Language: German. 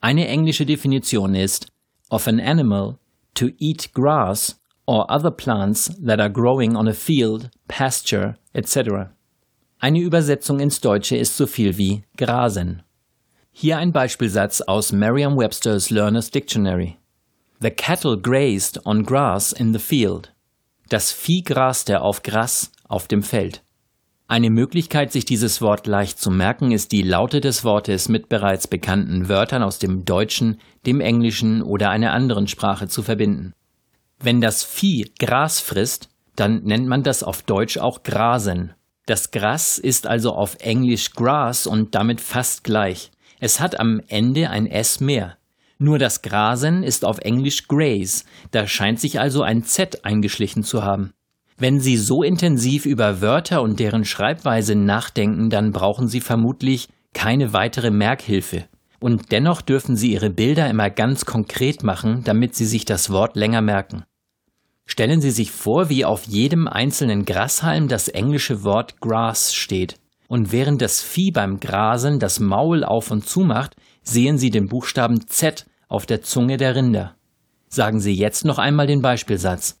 Eine englische Definition ist of an animal to eat grass or other plants that are growing on a field, pasture, etc. Eine Übersetzung ins Deutsche ist so viel wie grasen. Hier ein Beispielsatz aus Merriam-Webster's Learner's Dictionary. The cattle grazed on grass in the field. Das Vieh graste auf Gras auf dem Feld. Eine Möglichkeit, sich dieses Wort leicht zu merken, ist die Laute des Wortes mit bereits bekannten Wörtern aus dem Deutschen, dem Englischen oder einer anderen Sprache zu verbinden. Wenn das Vieh Gras frisst, dann nennt man das auf Deutsch auch Grasen. Das Gras ist also auf Englisch Grass und damit fast gleich. Es hat am Ende ein S mehr. Nur das Grasen ist auf Englisch Graze, da scheint sich also ein Z eingeschlichen zu haben. Wenn Sie so intensiv über Wörter und deren Schreibweise nachdenken, dann brauchen Sie vermutlich keine weitere Merkhilfe. Und dennoch dürfen Sie Ihre Bilder immer ganz konkret machen, damit Sie sich das Wort länger merken. Stellen Sie sich vor, wie auf jedem einzelnen Grashalm das englische Wort Grass steht. Und während das Vieh beim Grasen das Maul auf und zu macht, sehen Sie den Buchstaben Z auf der Zunge der Rinder. Sagen Sie jetzt noch einmal den Beispielsatz.